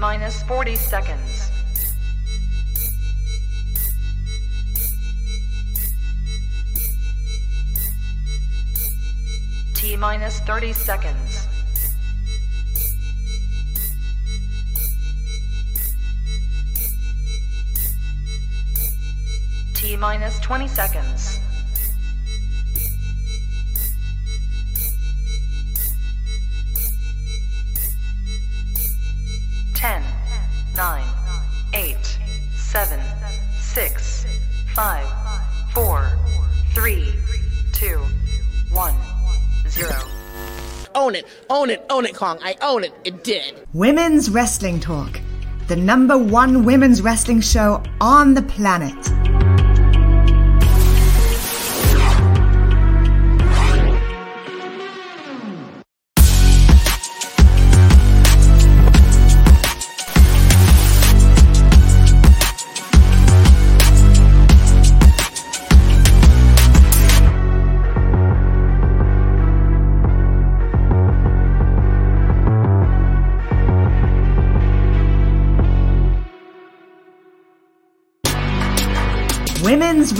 minus 40 seconds. T minus 30 seconds. T minus 20 seconds. Ten, nine, eight, seven, six, five, four, three, two, one, zero. Own it, own it, own it, Kong. I own it. It did. Women's Wrestling Talk, the number one women's wrestling show on the planet.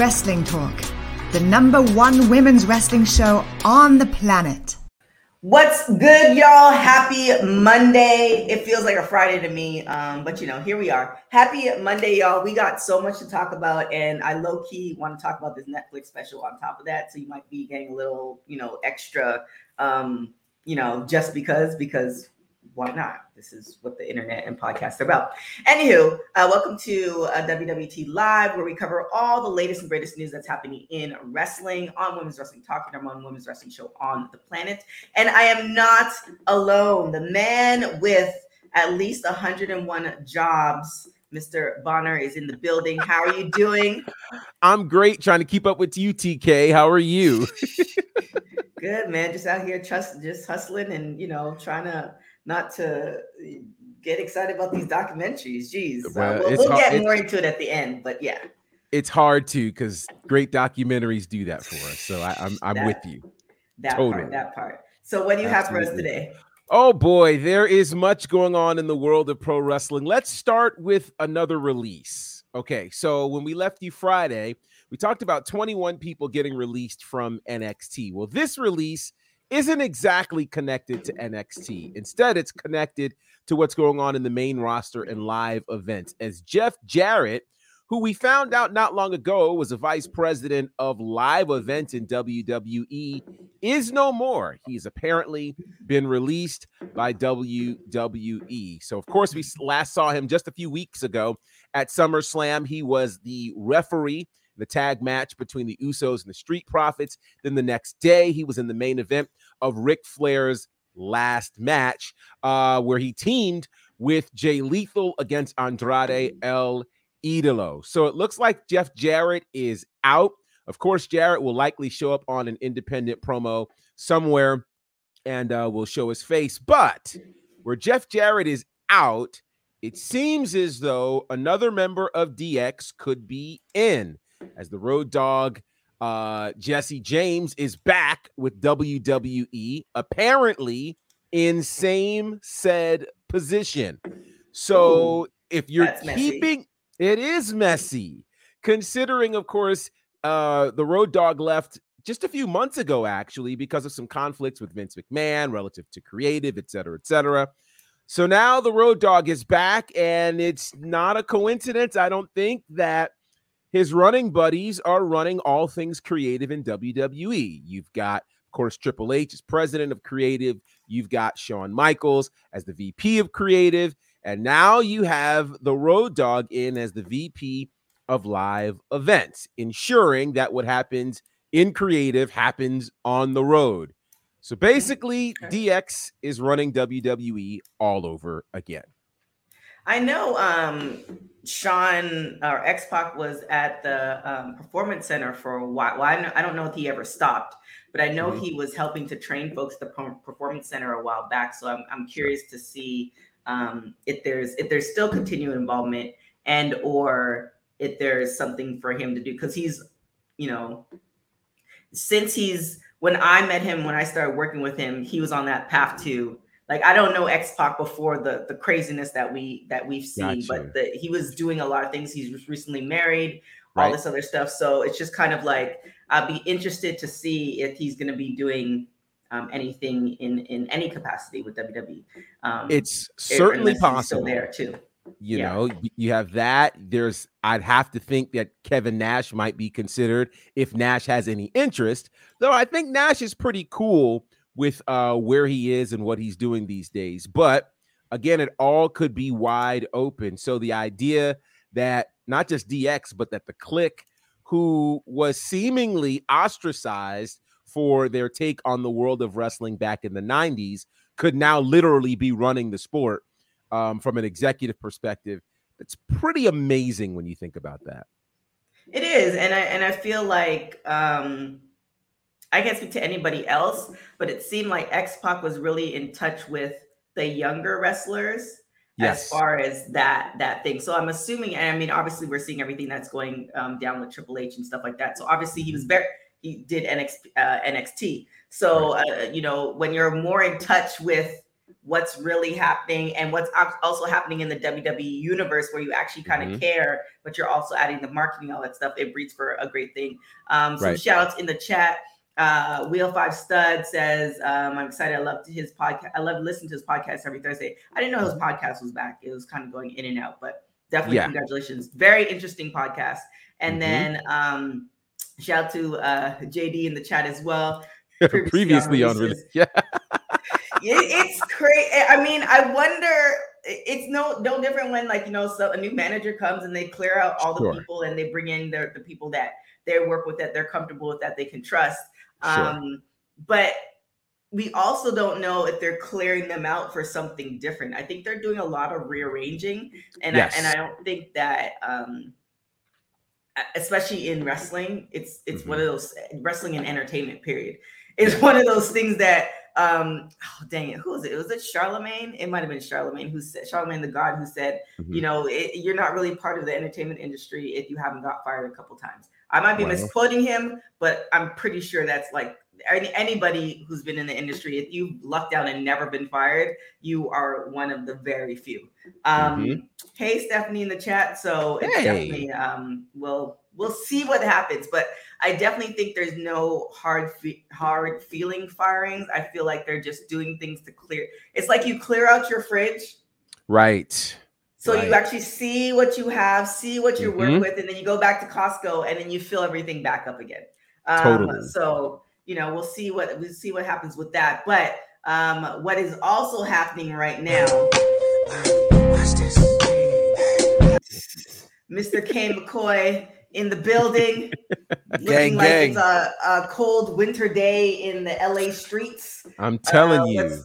Wrestling Talk, the number one women's wrestling show on the planet. What's good, y'all? Happy Monday. It feels like a Friday to me, um, but you know, here we are. Happy Monday, y'all. We got so much to talk about, and I low key want to talk about this Netflix special on top of that. So you might be getting a little, you know, extra, um, you know, just because, because why not? This is what the internet and podcasts are about. Anywho, uh, welcome to uh, WWT Live, where we cover all the latest and greatest news that's happening in wrestling on Women's Wrestling Talk, number one women's wrestling show on the planet. And I am not alone. The man with at least 101 jobs. Mr. Bonner is in the building. How are you doing? I'm great. Trying to keep up with you, TK. How are you? Good, man. Just out here, just just hustling and you know trying to not to get excited about these documentaries. Jeez, well, uh, we'll, we'll hard, get more into it at the end, but yeah, it's hard to because great documentaries do that for us. So I, am I'm, I'm with you. That totally. part, that part. So what do you Absolutely. have for us today? Oh boy, there is much going on in the world of pro wrestling. Let's start with another release. Okay, so when we left you Friday, we talked about 21 people getting released from NXT. Well, this release isn't exactly connected to NXT. Instead, it's connected to what's going on in the main roster and live events. As Jeff Jarrett, who we found out not long ago was a vice president of live events in WWE, is no more. He's apparently been released by WWE. So, of course, we last saw him just a few weeks ago at SummerSlam. He was the referee the tag match between the Usos and the Street Profits. Then the next day, he was in the main event of Ric Flair's last match, uh, where he teamed with Jay Lethal against Andrade El Idolo. So it looks like Jeff Jarrett is out. Of course, Jarrett will likely show up on an independent promo somewhere and uh, will show his face. But where Jeff Jarrett is out, it seems as though another member of DX could be in as the road dog uh, Jesse James is back with WWE, apparently in same said position. So Ooh, if you're keeping, messy. it is messy, considering, of course, uh, the road dog left just a few months ago, actually, because of some conflicts with Vince McMahon relative to creative, et cetera, et cetera. So now the road dog is back, and it's not a coincidence, I don't think, that his running buddies are running all things creative in WWE. You've got, of course, Triple H as president of creative. You've got Shawn Michaels as the VP of creative. And now you have the Road Dogg in as the VP of live events, ensuring that what happens in creative happens on the road. So basically, DX is running WWE all over again. I know um, Sean or X Pac was at the um, Performance Center for a while. Well, I, know, I, don't know if he ever stopped, but I know mm-hmm. he was helping to train folks at the Performance Center a while back. So I'm, I'm curious to see um, if there's if there's still continued involvement and or if there's something for him to do because he's you know since he's when I met him when I started working with him he was on that path to like I don't know X Pac before the the craziness that we that we've seen, Got but the, he was doing a lot of things. He's recently married, all Right. this other stuff. So it's just kind of like I'll be interested to see if he's going to be doing um, anything in in any capacity with WWE. Um, It's certainly he's still possible. there too. You Yeah. know, you have that. There's, I'd have to think that Kevin Nash might be considered if Nash has any interest. Though I think Nash is pretty cool with uh where he is and what he's doing these days. But again, it all could be wide open. So the idea that not just DX, but that the Clique who was seemingly ostracized for their take on the world of wrestling back in the 90s could now literally be running the sport um, from an executive perspective. It's pretty amazing when you think about that. It is, and I and I feel like um, I can't speak to anybody else, but it seemed like X Pac was really in touch with the younger wrestlers as far as that that thing. So I'm assuming, and I mean, obviously, we're seeing everything that's going um, down with Triple H and stuff like that. So obviously, he was very he did NXT. Uh, NXT. So uh, you know, when you're more in touch with what's really happening and what's also happening in the WWE universe, where you actually kind of Mhm. care, but you're also adding the marketing, all that stuff. It breeds for a great thing. Um, some Right. shout outs in the chat. Uh, Wheel Five Stud says, um, I'm excited. I love his podcast. I love listening to his podcast every Thursday. I didn't know his podcast was back. It was kind of going in and out, but definitely Yeah. congratulations. Very interesting podcast. And Mhm. then um, shout out to uh, JD in the chat as well. Previously on, releases. yeah, It- it's crazy. I mean, I wonder. It's no no different when like you know so a new manager comes and they clear out all the Sure. people and they bring in their the people that they work with that they're comfortable with that they can trust. Sure. Um, but we also don't know if they're clearing them out for something different. I think they're doing a lot of rearranging, and Yes. I, and I don't think that. Um, especially in wrestling it's it's one of Mm-hmm. those wrestling and entertainment period is one of those things that um oh dang it who was it was it charlamagne it might have been charlamagne who said charlamagne the god who said Mhm. you know it, you're not really part of the entertainment industry if you haven't got fired a couple times i might be Wow. misquoting him but i'm pretty sure that's like any, anybody who's been in the industry if you've lucked out and never been fired you are one of the very few um Mhm. hey stephanie in the chat so it's Hey. definitely um we'll we'll see what happens but i definitely think there's no hard fe- hard feeling firings i feel like they're just doing things to clear it's like you clear out your fridge right. so you actually see what you have see what you Mhm. work with and then you go back to costco and then you fill everything back up again um, Totally. so you know we'll see what we'll see what happens with that but um what is also happening right now Mr. Cain McCoy in the building, looking Gang, like gang. it's a, a cold winter day in the LA streets. I'm telling Uh, you.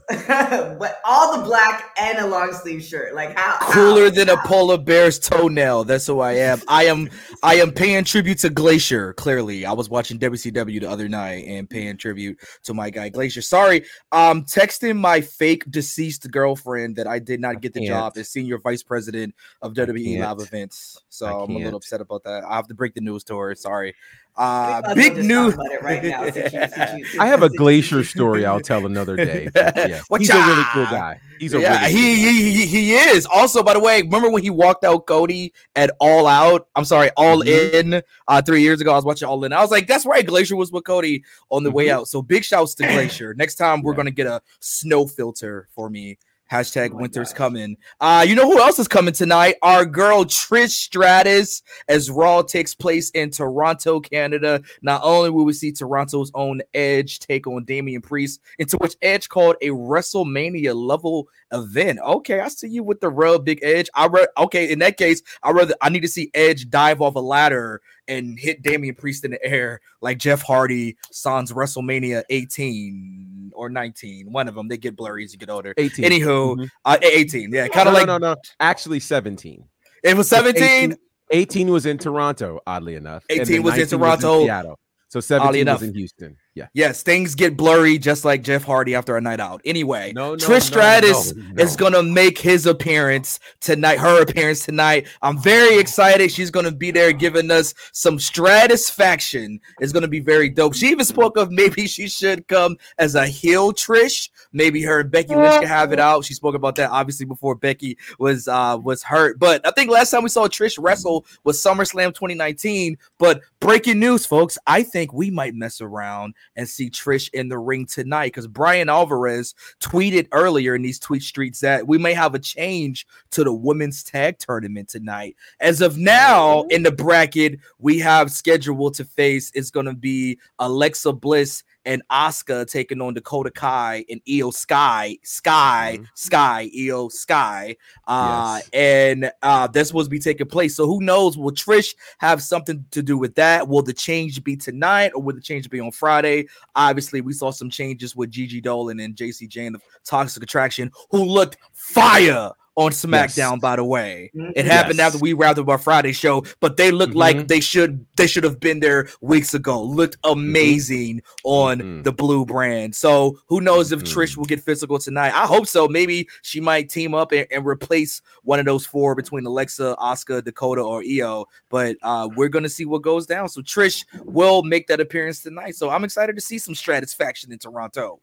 but all the black and a long sleeve shirt. Like how Cooler how- than a how- polar bear's toenail. That's who I am. I am I am paying tribute to Glacier. Clearly, I was watching WCW the other night and paying tribute to my guy Glacier. Sorry, I'm texting my fake deceased girlfriend that I did not get the can't. job as senior vice president of WWE can't. live events. So I I'm a little upset about that. I have to break the news to her. Sorry. Uh, might as well big news. talk about it right now, since you- since you- I have a glacier story I'll tell another day. but yeah, he's a really cool guy. He's a yeah, really he, cool guy. he he he is. Also, by the way, remember when he walked out Cody at All Out? I'm sorry, All Mhm. In. Uh, three years ago, I was watching All In. I was like, that's right. Glacier was with Cody on the way Mhm. out. So big shouts to Glacier. Next time, we're Yeah. gonna get a snow filter for me. Hashtag Oh winter's gosh. coming. Uh, you know who else is coming tonight? Our girl Trish Stratus, as Raw takes place in Toronto, Canada. Not only will we see Toronto's own Edge take on Damian Priest, into which Edge called a WrestleMania level event. Okay, I see you with the real big Edge. I read okay, in that case, I rather I need to see Edge dive off a ladder and hit Damian Priest in the air like Jeff Hardy sans WrestleMania 18 or 19. One of them. They get blurry as you get older. 18. Anywho, Mhm. uh, 18. Yeah, kind no, of like no, no, no. Actually, 17. it was 17. 18, 18 was in Toronto, oddly enough. and 18 then was in 19 Toronto. Seattle. So 17 was in Houston. Yes, things get blurry just like Jeff Hardy after a night out. Anyway, No, no, Trish Stratus no. is gonna make his appearance tonight, her appearance tonight. I'm very excited. She's gonna be there giving us some stratusfaction. It's gonna be very dope. She even spoke of maybe she should come as a heel Trish. Maybe her and Becky Lynch can have it out. She spoke about that obviously before Becky was uh was hurt. But I think last time we saw Trish wrestle was SummerSlam 2019. But breaking news, folks, I think we might mess around and see Trish in the ring tonight because Bryan Alvarez tweeted earlier in these tweet streets that we may have a change to the women's tag tournament tonight. As of now, in the bracket, we have scheduled to face is going to be Alexa Bliss and Asuka taking on Dakota Kai and Iyo Sky, Sky, Mhm. Sky, Iyo Sky. Uh, Yes. and uh, that's supposed to be taking place. So who knows? Will Trish have something to do with that? Will the change be tonight or will the change be on Friday? Obviously, we saw some changes with Gigi Dolin and Jacy Jayne of Toxic Attraction, who looked fire on SmackDown. Yes. By the way, it happened Yes. after we wrapped up our Friday show, but they looked like Mhm. they should they should have been there weeks ago. Looked amazing on Mhm. the blue brand. So who knows if. Trish will get physical tonight? I hope so. Maybe she might team up and, and replace one of those four between Alexa, Asuka, Dakota, or Iyo. But uh, we're gonna see what goes down. So Trish will make that appearance tonight. So I'm excited to see some stratusfaction in Toronto.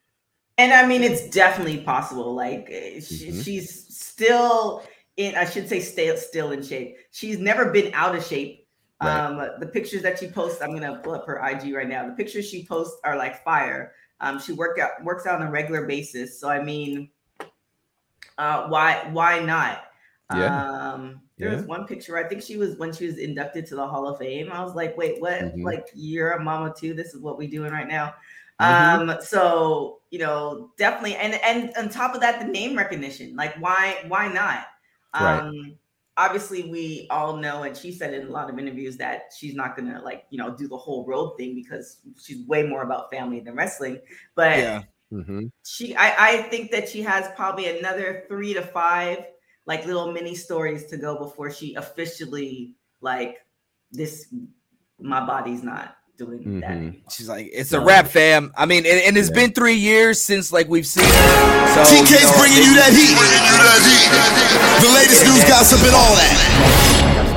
And I mean, it's definitely possible. Like uh, she, Mhm. she's still in. I should say, stay still in shape. She's never been out of shape. Right. Um, the pictures that she posts, I'm gonna pull up her IG right now. The pictures she posts are like fire. Um, she work out works out on a regular basis. So I mean, uh, why why not? Yeah. Um, there was one picture. I think she was when she was inducted to the Hall of Fame. I was like, wait, what? Mhm. Like you're a mama too. This is what we doing right now. Mhm. Um, so you know, definitely, and and on top of that, the name recognition. Like, why why not? Right. Um, obviously, we all know, and she said in a lot of interviews that she's not gonna like you know do the whole road thing because she's way more about family than wrestling. But Yeah. Mhm. she I, I think that she has probably another three to five like little mini stories to go before she officially like this my body's not doing that Mhm. anymore. She's like, it's a wrap, fam. I mean, and, and it's Yeah. been three years since like we've seen her. So, TK's you know, bringing you that heat. The latest news, gossip, and all that.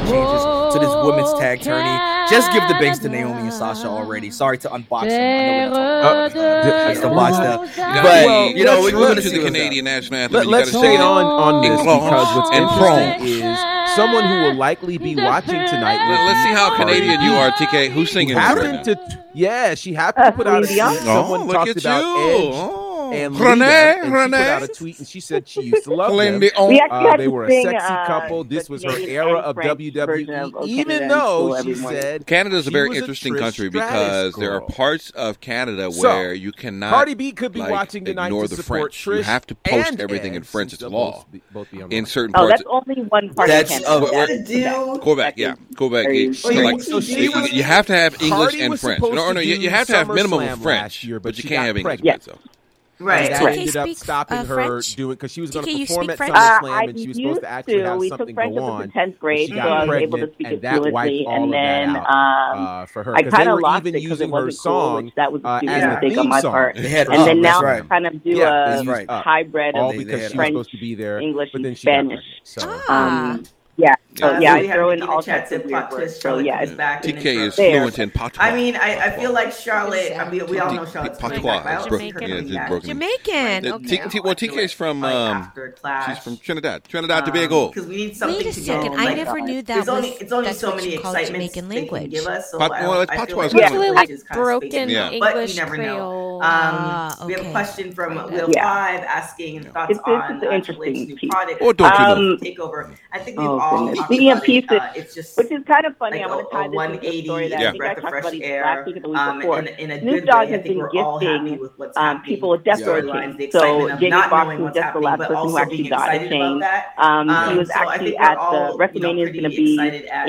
changes to this women's tag tourney. Just give the banks to Naomi and Sasha already. Sorry to unbox them. I know we're not talking about that. I just watch that. You But, gotta you know, we- true we're gonna to the what's Canadian national anthem. Let, and you let's gotta stay say on on this because what's In interesting clone. is someone who will likely be watching tonight. Let, will us see how Canadian you are, TK. Who's who singing right happened to yeah, she happened to put out a tweet. Celine Dion? Someone oh, look talked at about you. Edge Oh. And Renee, Lita, and she put out a tweet and she said she used to love them. Dion. Uh, they were a sexy uh, couple. This was her era of WWE. of Even though she said Canada is a very was a interesting country Stratus because there are parts of Canada So, where you cannot Cardi B could be like, watching tonight ignore to the support French. Trish. You have to post and everything in French. It's they'll law. both be- both be on in the certain Oh, parts. that's only one part That's- of Canada. That to is do- Quebec. Quebec, yeah, Quebec. Very- You- so have to have English and French. supposed No, no, you, have to have minimum of French, year, but but you can't have English. Pregnant. So. Right. that Right. ended up stopping uh, her French? doing because she was going to you perform speak at French? Uh, SummerSlam I and she was used supposed to actually to. have We took something French go up on. tenth grade, she so got I was able to speak and it that wiped fluently. all And of then that out um, uh, for her I because they kind of were lost even it using it her wasn't cool, song which that was a uh, stupid as the mistake on my part. They had for up, And then now right. I'm kind of do Yeah, a they used right. up. hybrid all of because they she was French, supposed to be there, English, but and then she got Spanish. pregnant. So Ah. Um, yeah, Uh, yeah, so I throw in all the chat types of said plot words. twist. So Charlotte yeah, is back. and TK then is There. fluent in patois. I mean, I, I feel like Charlotte. I mean, we all know Charlotte's patois. back. but I also It's think her broken. Yeah, it's broken. Jamaican. Uh, Okay. T- T- well, TK is from like, um, after she's from Trinidad, Trinidad Tobago. because we need something Wait a to second. go, I like, never knew that there's was only it's only so what many you called excitements Jamaican language. give us. So Pat- well, it's patois like Yeah. really like broken spaced but you English never know. Creole. Um, we have a question from Got Will Five asking thoughts It's- it's on an uh, interesting new piece. product. Or don't you know? Um, takeover. I think we've all goodness. talked Speaking about of pieces, it. Uh, it's just which is kind of funny. like I'm a, going to tie a this into a 180 story that Yeah. I think I breath of talked about air. last week or the week Um, before. in, in a Snoop good Dogg. I has think been we're all happy gifting with what's um, people with death the row the So excitement of Jamie not Foxx, knowing who's what's just the happening, last person who actually got a excited about chain. that. Um, he Um, was so actually at the you know, WrestleMania is going to be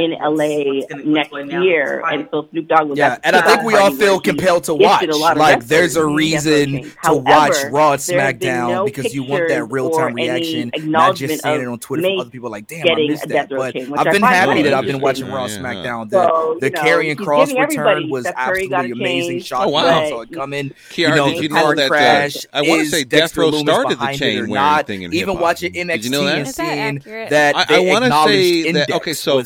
in LA what's gonna- what's next year, and so Snoop Dogg was Yeah, and I think we all feel compelled to watch. a lot of Like, there's a reason to watch Raw and there have been SmackDown because you want that real time any reaction, not just acknowledgement seeing it on Twitter from other people. Like, damn, I missed a but King, I've been happy that I've been watching Raw SmackDown. The, so, the Karrion Kross return was absolutely amazing. Shot oh, wow. saw it coming. Kiara, you know, did you know that uh, crash, I want to say Death Row started the chain wearing thing in Even watching NXT and seeing that I want to say that okay, so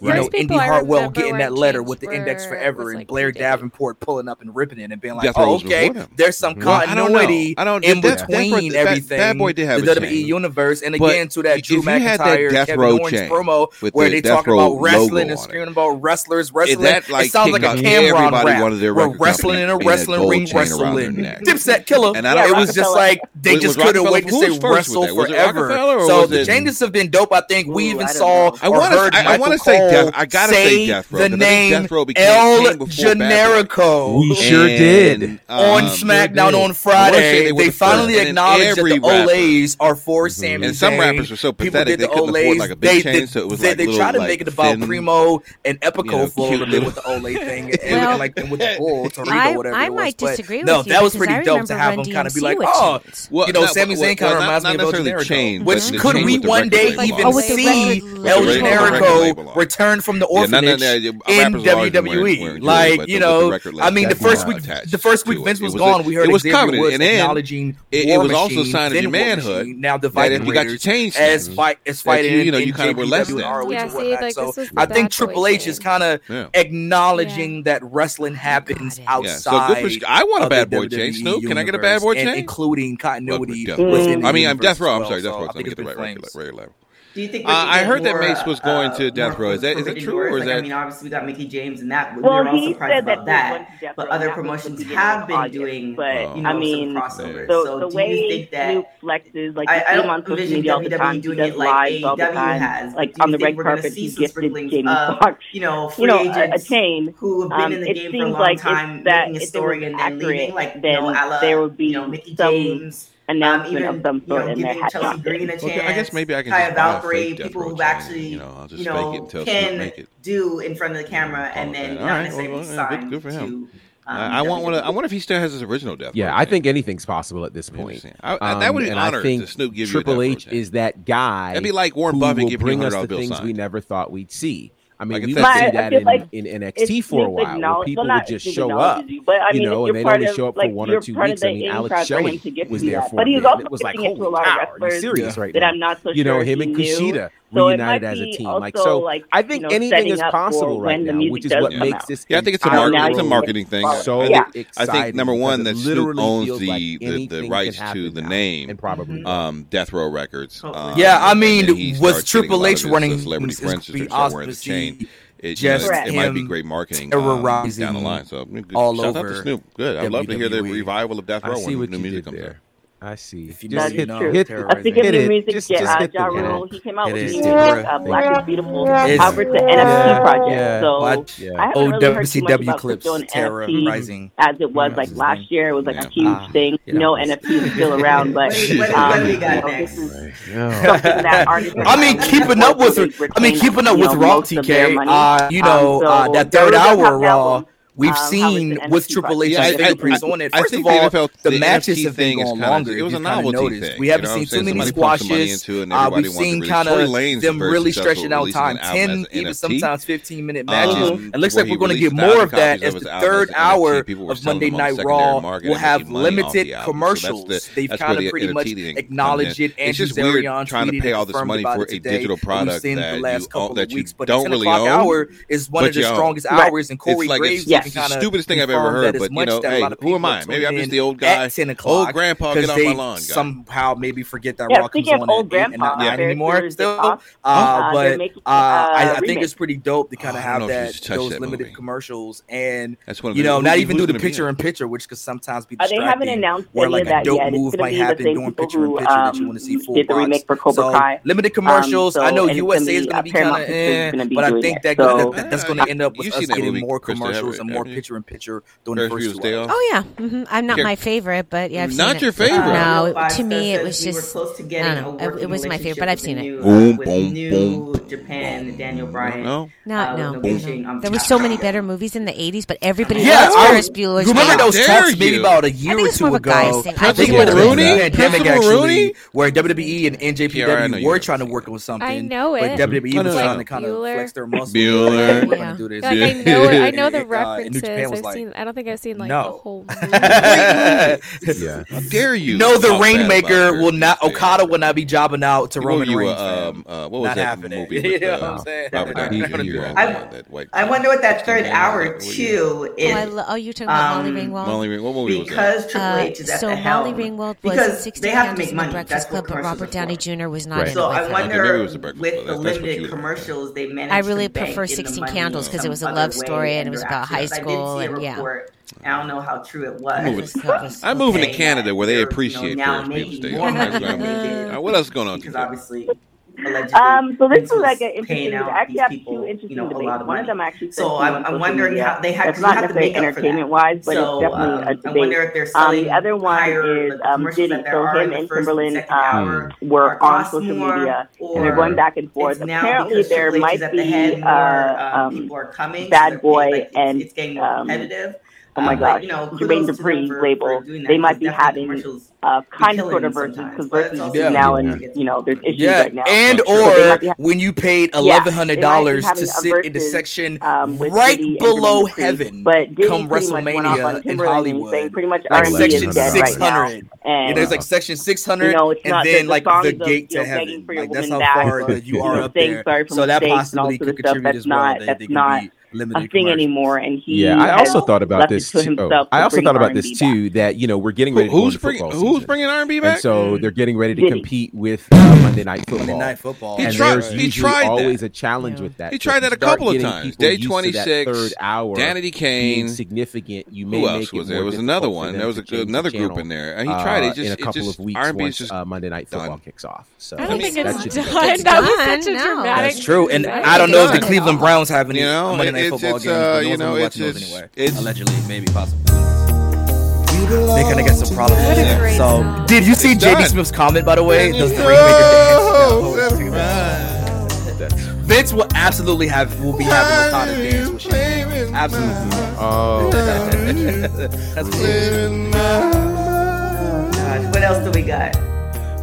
the you know, Indy Hartwell getting that letter with the index forever and Blair Davenport pulling up and ripping it and being like, oh, okay, there's some continuity I don't know. In between everything. Bad Boy did have the WWE universe. And again, but to that Drew McIntyre, that Kevin Owens promo where the they talk about wrestling and screaming about wrestlers wrestling. That, like, it sounds like a Cameron rap. We're wrestling in a wrestling ring wrestling. Dipset killer. And it was just like, they just couldn't wait to say wrestle forever. So the changes have been dope. I think we even saw I want to say Death, I gotta say, say Death Row. The name Death Row El Generico. We sure and, did um, on SmackDown did. on Friday. They, they finally first. acknowledged that the rapper, Olays are for mm-hmm. Sami. And some rappers were so pathetic they the couldn't Olays. afford like a big they, chain, they, so it was they, like they little, tried to like, make it about thin, Primo and Epico you know, for with the Olay thing and, well, like with the bull Torito whatever. I might disagree with you. No, that was pretty dope to have them kind of be like, oh, you know, Sami Zayn kind of reminds me of El Generico. Which could we one day even see El Generico? return from the orphanage yeah, in WWE. Wearing, wearing like you know, I mean, the first week, the first week Vince was, gone. A, we heard it was coming, and acknowledging it, it was machine, sign of your manhood. Machine, now dividing you got your change as fight as fighting. You, know, you kind of were less than. Yeah, see, like, so I think Triple H is kind of acknowledging that wrestling happens outside. I want a bad boy change. Snoop, can I get a bad boy change? Including continuity. I mean, I'm Death Row. I'm sorry, Death Row. Let me get the right regular. Do you think? Uh, I heard more, that Mace was going uh, to death row. Is that is that true? Or is like, that... I mean, obviously we got Mickie James and that. We well, were all surprised about that. that but other promotions have been audience, doing. But you know, I mean, crossovers. So, the do way you think that Luke flexes, like I, I don't want to media the time, doing he like live has, like on the red carpet, he's gifted Jamie Foxx, you know, you know, a chain who have been um, in the game for a long time, making a story and then leaving. Like, then there would be Mickie James. Um, announcement um, even, of some you know, in their Chelsea Green a chance, I guess maybe I can Taya Valkyrie, people who actually you know, I'll just you know, can do in front of the camera yeah, and then not right, necessarily well, good, good, for him. To, um, I, want one. I wonder if he still has his original death. Yeah, I think anything's possible at this point. I, I, that um, would be um, an honor. I think Snoop give Triple H is that guy. That'd be like Warren Buffett giving bring us the things we never thought we'd see. I mean, like we've seen that in, like in, NXT for a while, where people well, would just show up, you, but, I mean, you know, and they'd only show up for one or two weeks. I mean, Alex Shelley was there for but he a bit. It was like, holy cow, are you serious right now? You know, him and Kushida so as a team. Like so, like, I think you know, anything is possible right now, which is what makes out. this. Yeah, I think it's a, market, it's a marketing thing. So yeah. I think number one, that literally owns the, like the, the rights to the name, and probably mm-hmm. um, Death Row Records. Um, yeah, I mean, was Triple H running Celebrity Friendship wearing the chain? It, just you know, it, might be great marketing um, down the line. So I all shout over out to Snoop. Good. I'd love to hear the revival of Death Row when new music comes there. out. I see. If you just hit, know, hit, I think of new music, just, yeah, just uh, ja Rule. He came out it with music, uh, Black is Beautiful, it's, over to yeah, NFT project. So Watch, yeah. I haven't oh, really heard too much about clips, Terra NFT Rising. as it was hmm. like last thing. year. It was like yeah. a huge ah. thing. Yeah. No is still around, but um. Oh I mean, keeping up with I mean, keeping up with Raw TK. You know that third hour Raw We've um, seen with Triple H yeah, fingerprints on it. First of all, the, the matches NFT have been going longer. It was a novelty thing. We haven't seen too many squashes. Uh, we've seen kind of them really stretching out time, ten even sometimes fifteen minute matches. Um, it looks like we're going to get more of that as the third hour of Monday Night Raw will have limited commercials. They've kind of pretty much acknowledged it. It's just weird trying to pay all this money for a digital product that you don't really own. Hour is one of the strongest hours, and Corey Graves it's, it's the kinda stupidest thing I've ever heard. But you know, hey, who am I? Maybe I'm just the old guy, at 10 o'clock old grandpa. Get because off they my lawn, guy. somehow maybe forget that Yeah, Raw comes speaking of on old at eight and not grandpa, nine anymore still. Uh, Uh, but making uh, a I, I think it's pretty dope to kind Oh, of have know if you that those limited commercials and That's one of you know who- not even do the gonna be in picture it? in picture, which could sometimes be they haven't distracting. announced Where any like of a that dope yet. It's move gonna might be the happen same during people picture in who, picture that you um, want to see full did the remake box. for Cobra So Kai. limited more commercials more picture in picture during First the first two hours. Oh yeah, mm-hmm. I'm not my favorite, but yeah, I've not your favorite. Uh, no, to me it was just we close to getting no, no, it was my favorite, but I've seen it. Boom, boom, boom. Japan, Daniel Bryan. No, no, no. no. There were so many better movies in the '80s, but everybody yeah, loves Ferris Bueller's. Remember those talks maybe about a year or two ago? I think it was Rooney, pandemic actually, where WWE and NJPW were trying to work on something. I know it. But WWE was trying to kind of flex their muscles. Bueller, yeah. I know. I know the reference. New Japan was I've like, seen, I don't think I've seen like no. the whole. yeah. How dare you? No, the Rainmaker will not. Okada will not be jobbing out to a Roman you, Um, uh, what was not that happening. movie? With, uh, you know uh, what I'm saying? Uh, I, wonder what that third hour too is. Oh, oh you talking about Molly um, Ringwald. Molly Ringwald. What movie was that? Because Triple uh, H is at the helm. So Molly Ringwald was 60 pounds in the Breakfast Club, but Robert Downey Jr. was not. So I wonder with the limited commercials they managed. I really prefer 16 Candles because it was a love story and it was about high school. I did see a report. Yeah. I don't know how true it was. I'm moving, I'm moving to Canada where they appreciate you know, now first maybe, day. What else going on? Because obviously um, so this was like an interesting. actually have people, two interesting you know, debates. Of One of them actually. So I'm, I'm wondering how they had. It's not necessarily entertainment wise, but so, it's definitely um, a debate. I wonder if they're um, selling um, the other one is um, Diddy. So him and Timbaland um, were on social media, and they're going back and forth. Apparently, there might be uh, um, bad boy and it's getting more um, competitive. Oh my uh, gosh, you know, Jermaine Dupri label, they might be having uh, kind of sort of verses because verses yeah. now yeah. and you know there's issues yeah. right now. And or ha- when you paid eleven hundred dollars to sit in the section um, right below heaven, but come WrestleMania in Hollywood, saying pretty much like section six hundred. And there's like section six hundred, and then like the gate to heaven. Like that's how far you are up there. So that possibly could contribute as well. That's not Limited a thing anymore, and he yeah. I also thought about this. Too. Oh, I also thought about R&B this too. Back. That you know we're getting ready. Who, who's bringing Who's season. bringing R and B back? And so mm. they're getting ready to Diddy. compete with uh, Monday Night Football. Monday Night Football. He and tried, there's he tried always that. a challenge yeah. with that. He tried that a couple of times. Day twenty-six. Third hour. Danity Kane, significant. You may who else was there? Was another one. There was another group in there. He tried it uh, just in a couple of weeks. R and B just uh, Monday Night Football kicks off. So I don't think it's done. That was such a dramatic. That's true, and I don't know if the Cleveland Browns have any. You know it's, football it's, games, uh, but no you know, it's, it's, anyway. It's, Allegedly, maybe possible. They're gonna get some problems. Yeah. So, did you see JD Smith's comment? By the way, does the ring dance? No, Vince will absolutely have will be having Okada dance with Absolutely. Oh. That's what else do we got?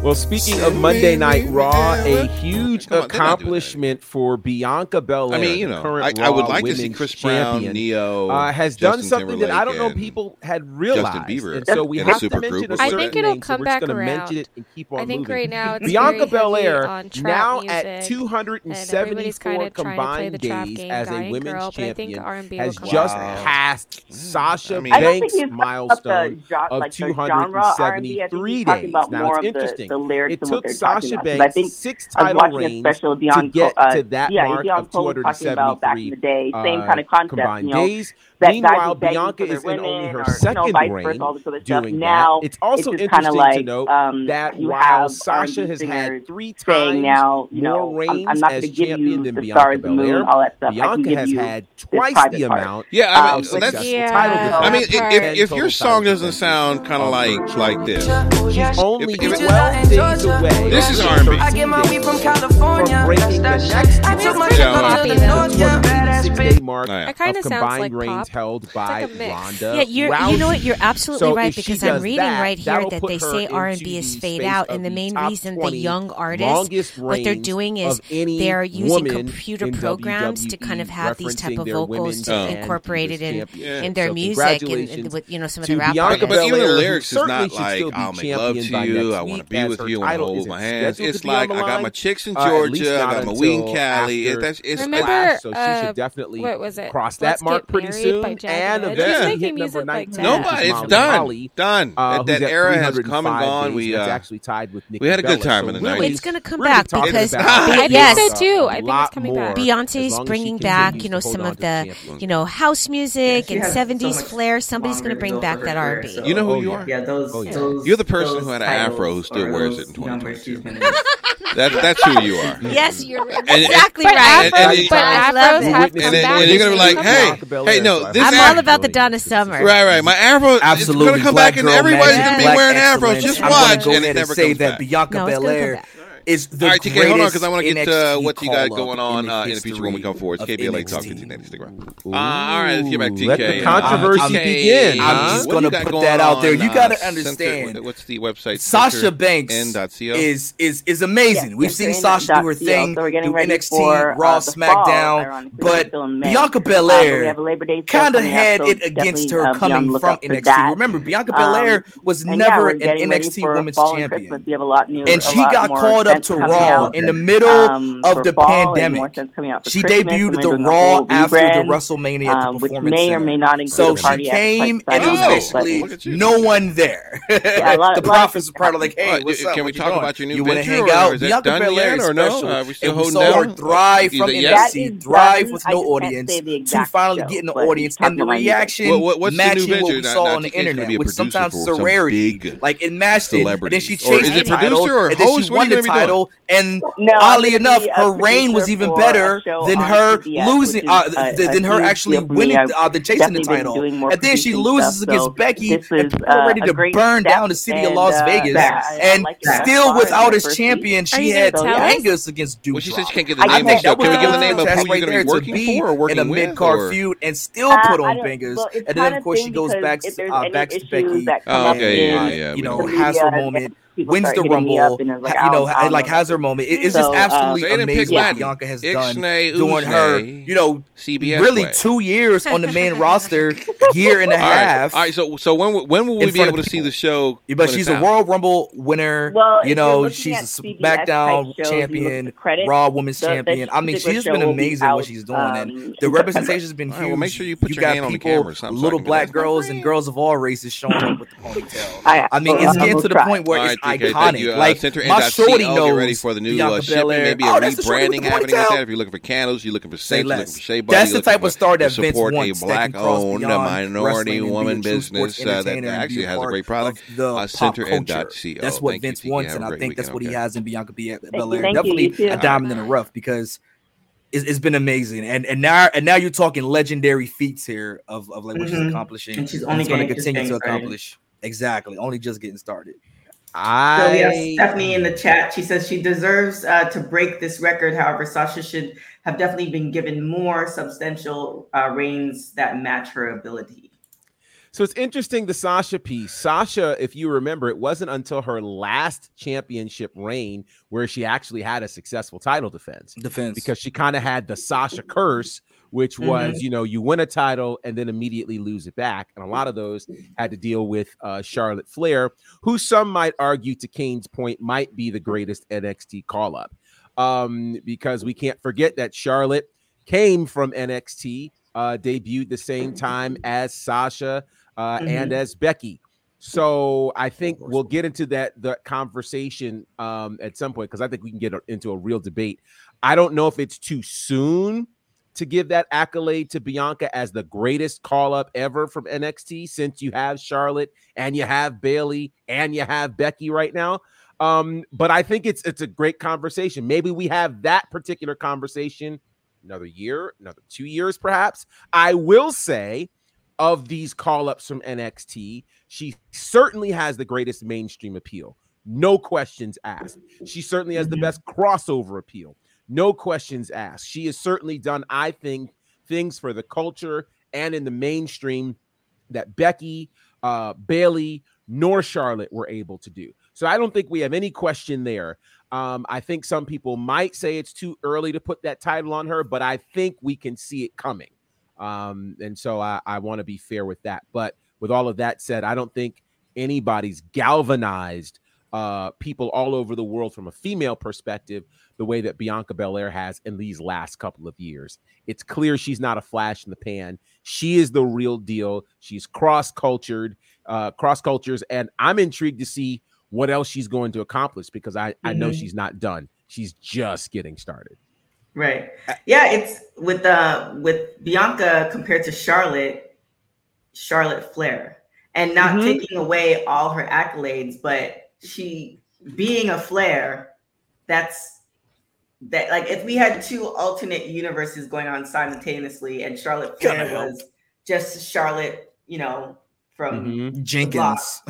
Well, speaking of Monday Night Raw, a huge accomplishment for Bianca Belair. I mean, you know, I, I, would like to see Chris champion, Brown, Ne-Yo uh, has Justin done something Timberlake that I don't know people had realized. Justin Bieber, and so we have to mention. I think it'll name, come so back around. It I think moving. right now it's Bianca Belair now at 274 combined days as a women's girl, champion has just passed mm, Sasha Banks' milestone of 273 days. Now it's interesting the lyrics it and what they're Sasha talking Banks about. I think six title I watching special beyond to get uh, to that yeah, mark yeah, of 273 talking about back in the day, same uh, kind of concept. You know, days. Meanwhile, Bianca is in only her second you doing stuff. that. Now, it's also it's interesting like, to note um, that while Sasha has had three times now, you know, more reigns I'm, I'm as champion than Bianca Belair, Bianca has had twice the amount. Yeah, I mean, so that's yeah. I mean, if, if your song doesn't sound kind of like like this, she's only twelve days away. This is R&B. I get my weed from California. Breaking that next. I took my shit from the north six day mark Oh, yeah. That kinda of sounds combined like reigns pop. held by like a. Ronda. Yeah, you're, you know what? You're absolutely So right because I'm reading that, right here that'll that put they say R&B is fade out, and the the main reason the young artists what they're doing is they're using computer in programs to kind of have these type of vocals women's to and incorporate it in championship. in their So music and, and with you know some of the rap Bianca artists. But even the lyrics is not like I'll make love to you, I want to be with you, I want to hold my hands. It's to be on like I got my chicks in uh, at least Georgia, I got my weed in until Cali. That's it's Remember, so she should definitely what was it? cross Let's that mark pretty Married by soon Jagged and Edge. eventually He's making hit music number like 19 that. Nobody, it's done, Holly, done. uh, that that era has come and gone. We uh, actually tied with Nikki we had a good Bella. time So in the really, 90s. It's gonna come we're gonna be back because about I this think so, too. I think it's coming back. as Beyonce is long as she bringing back, you know, some of the, you know, house music she and 70s much flair. Somebody's going to to bring back that R&B. You know who Oh, you are? Yeah, those. Oh, yeah. those You're the person who had an afro who still wears it in numbers she's 2022. Gonna- That, that's who you are. Yes, you're and- exactly but right. Afros- and- but I love and it. then- and you're gonna be like, hey, hey, no, this I'm Af- all about the Donna Summer. Right, right. My afro Absolutely, is gonna come black back, and everybody's gonna be wearing excellence. afros. Just I'm gonna watch, go and ahead it and never say that. Bianca No, it's gonna come Belair back. Is the All right, TK, hold on, because I want to get to what you got going on in uh, the in the future when we come forward. It's history KBLA of Talk NXT. 1590 Instagram. Uh, all right, let's get back to TK. Let the Uh, controversy TK, begin, I'm huh? just what do gonna got put that out there. You uh, gotta Center- understand. what's the website? Sasha Banks N.co? is is is amazing. Yes, We've seen Sasha do her .co, thing, so we're getting do ready NXT, for, Raw, uh, the fall, SmackDown, but still in May. Bianca Uh, but Belair a Labor Day sale kind of had it against her uh, be on coming from NXT. Remember, Bianca Um, Belair was never an NXT Women's Champion. Christmas. We have a lot new, And she got more called up events to Raw out, in the middle um, of the fall pandemic. events coming out for She Christmas, debuted and at we're the Raw whole after the WrestleMania at the um, which Performance may or may not include So a she came, and it was basically but- Look at you. no one there. Yeah, a lot- the a lot of prophets were probably like, "Hey, Alright, what's can up? we What you talk about your new You want to venture, hang or out? is that Bianca done Belair yet, or no? special, Uh, we still and we holding saw her down? thrive Either from yes. That is NXT, thrive done. with I no can't audience, say the to exact finally show, getting the audience, talk and the about my new reaction What- what- what's the new matching what we saw on the TK is gonna internet be a with sometimes for some sorority, like it matched it, and then celebrities. she Or chased is the it title, producer or and then host? she What are won you the gonna be doing? Title, and No, oddly enough, her reign was even better than her CBS, losing, which uh, is a- th- a than her actually deal for me. winning uh, the chasing the title, and then she loses stuff, against so Becky this and is, people uh, ready to burn step, down the city of Las uh, Vegas, yeah, I- I and like still without his champion, she had gonna tell us? Angus against Doudrop. Well, she said she can't get the I name think that show. Can we give the name of who you're gonna there be working for or working in a mid card feud and still Uh, put on don't- bangers, and then kinda course she goes back to there's uh, any back to Becky, Oh, okay, yeah, yeah, you know, know. has her moment, then people wins start the hitting me rumble, up and it's like, ha- you know, I don't- I don't like know. has her moment. It- it's So, just uh, absolutely Say it in amazing what Latin. Bianca has done Ixnay, doing her, you know, CBS really way. two years on the main roster, year and a All right, half. all right. So, so when will- when will we be able of to see the show? Yeah, but she's a out? Royal Rumble winner. Well, you know, she's a CBS SmackDown type shows, you look at champion, the credits, Raw Women's the- the champion. I mean, she's been amazing what she's doing, and um, the representation has been huge. make sure you put your got hand on the people, camera or something so I little black girls and girls of all races showing up with the ponytail. I, I mean, it's getting to the point where All it's right, TK, iconic. thank you. Uh, like Center my shorty Get knows ready for the new uh, shipping. Maybe a Oh, that's the shorty with rebranding happening with ponytail. that. If you're looking for candles, you're looking for Say you're looking for shea butter. That's the type of star that to Vince support wants. a that can cross black-owned, minority wrestling and be a woman business uh, that actually has a great product. of the Uh, Center and dot co. That's what Thank Vince TK. wants, and I think that's what he has in Bianca Be- you, Belair. Definitely a diamond in the rough because it's, it's been amazing. And and now and now you're talking legendary feats here of, of like what she's Mhm. accomplishing. And she's only going to continue to getting started. accomplish. Exactly. Only just getting started. So I yes, Stephanie in the chat, she says she deserves uh, to break this record. However, Sasha should have definitely been given more substantial uh, reigns that match her ability. So it's interesting the Sasha piece. Sasha, if you remember, it wasn't until her last championship reign where she actually had a successful title defense Defense. because she kind of had the Sasha curse, which was, you know, you win a title and then immediately lose it back. And a lot of those had to deal with uh, Charlotte Flair, who some might argue, to Cain's point, might be the greatest NXT call up. Um, because we can't forget that Charlotte came from NXT, uh, debuted the same time as Sasha uh, and as Becky. So I think we'll get into that the conversation um, at some point because I think we can get into a real debate. I don't know if it's too soon to give that accolade to Bianca as the greatest call up ever from NXT since you have Charlotte and you have Bayley and you have Becky right now. Um, but I think it's it's a great conversation. Maybe we have that particular conversation another year, another two years, perhaps. I will say of these call ups from NXT, she certainly has the greatest mainstream appeal. No questions asked. She certainly has the best crossover appeal. No questions asked. She has certainly done, I think, things for the culture and in the mainstream that Becky, uh, Bayley, nor Charlotte were able to do. So I don't think we have any question there. Um, I think some people might say it's too early to put that title on her, but I think we can see it coming. Um, and so I, I want to be fair with that. But with all of that said, I don't think anybody's galvanized uh, people all over the world from a female perspective the way that Bianca Belair has in these last couple of years. It's clear she's not a flash in the pan. She is the real deal. She's cross cultured, uh, cross cultures, and I'm intrigued to see what else she's going to accomplish because I, I know Mhm. she's not done. She's just getting started. Right. Yeah, it's with uh with Bianca compared to Charlotte, Charlotte Flair. And not Mhm. taking away all her accolades, but she being a flare, that's that like if we had two alternate universes going on simultaneously and Charlotte Flair Kinda was just Charlotte, you know, from Mhm. Jenkins.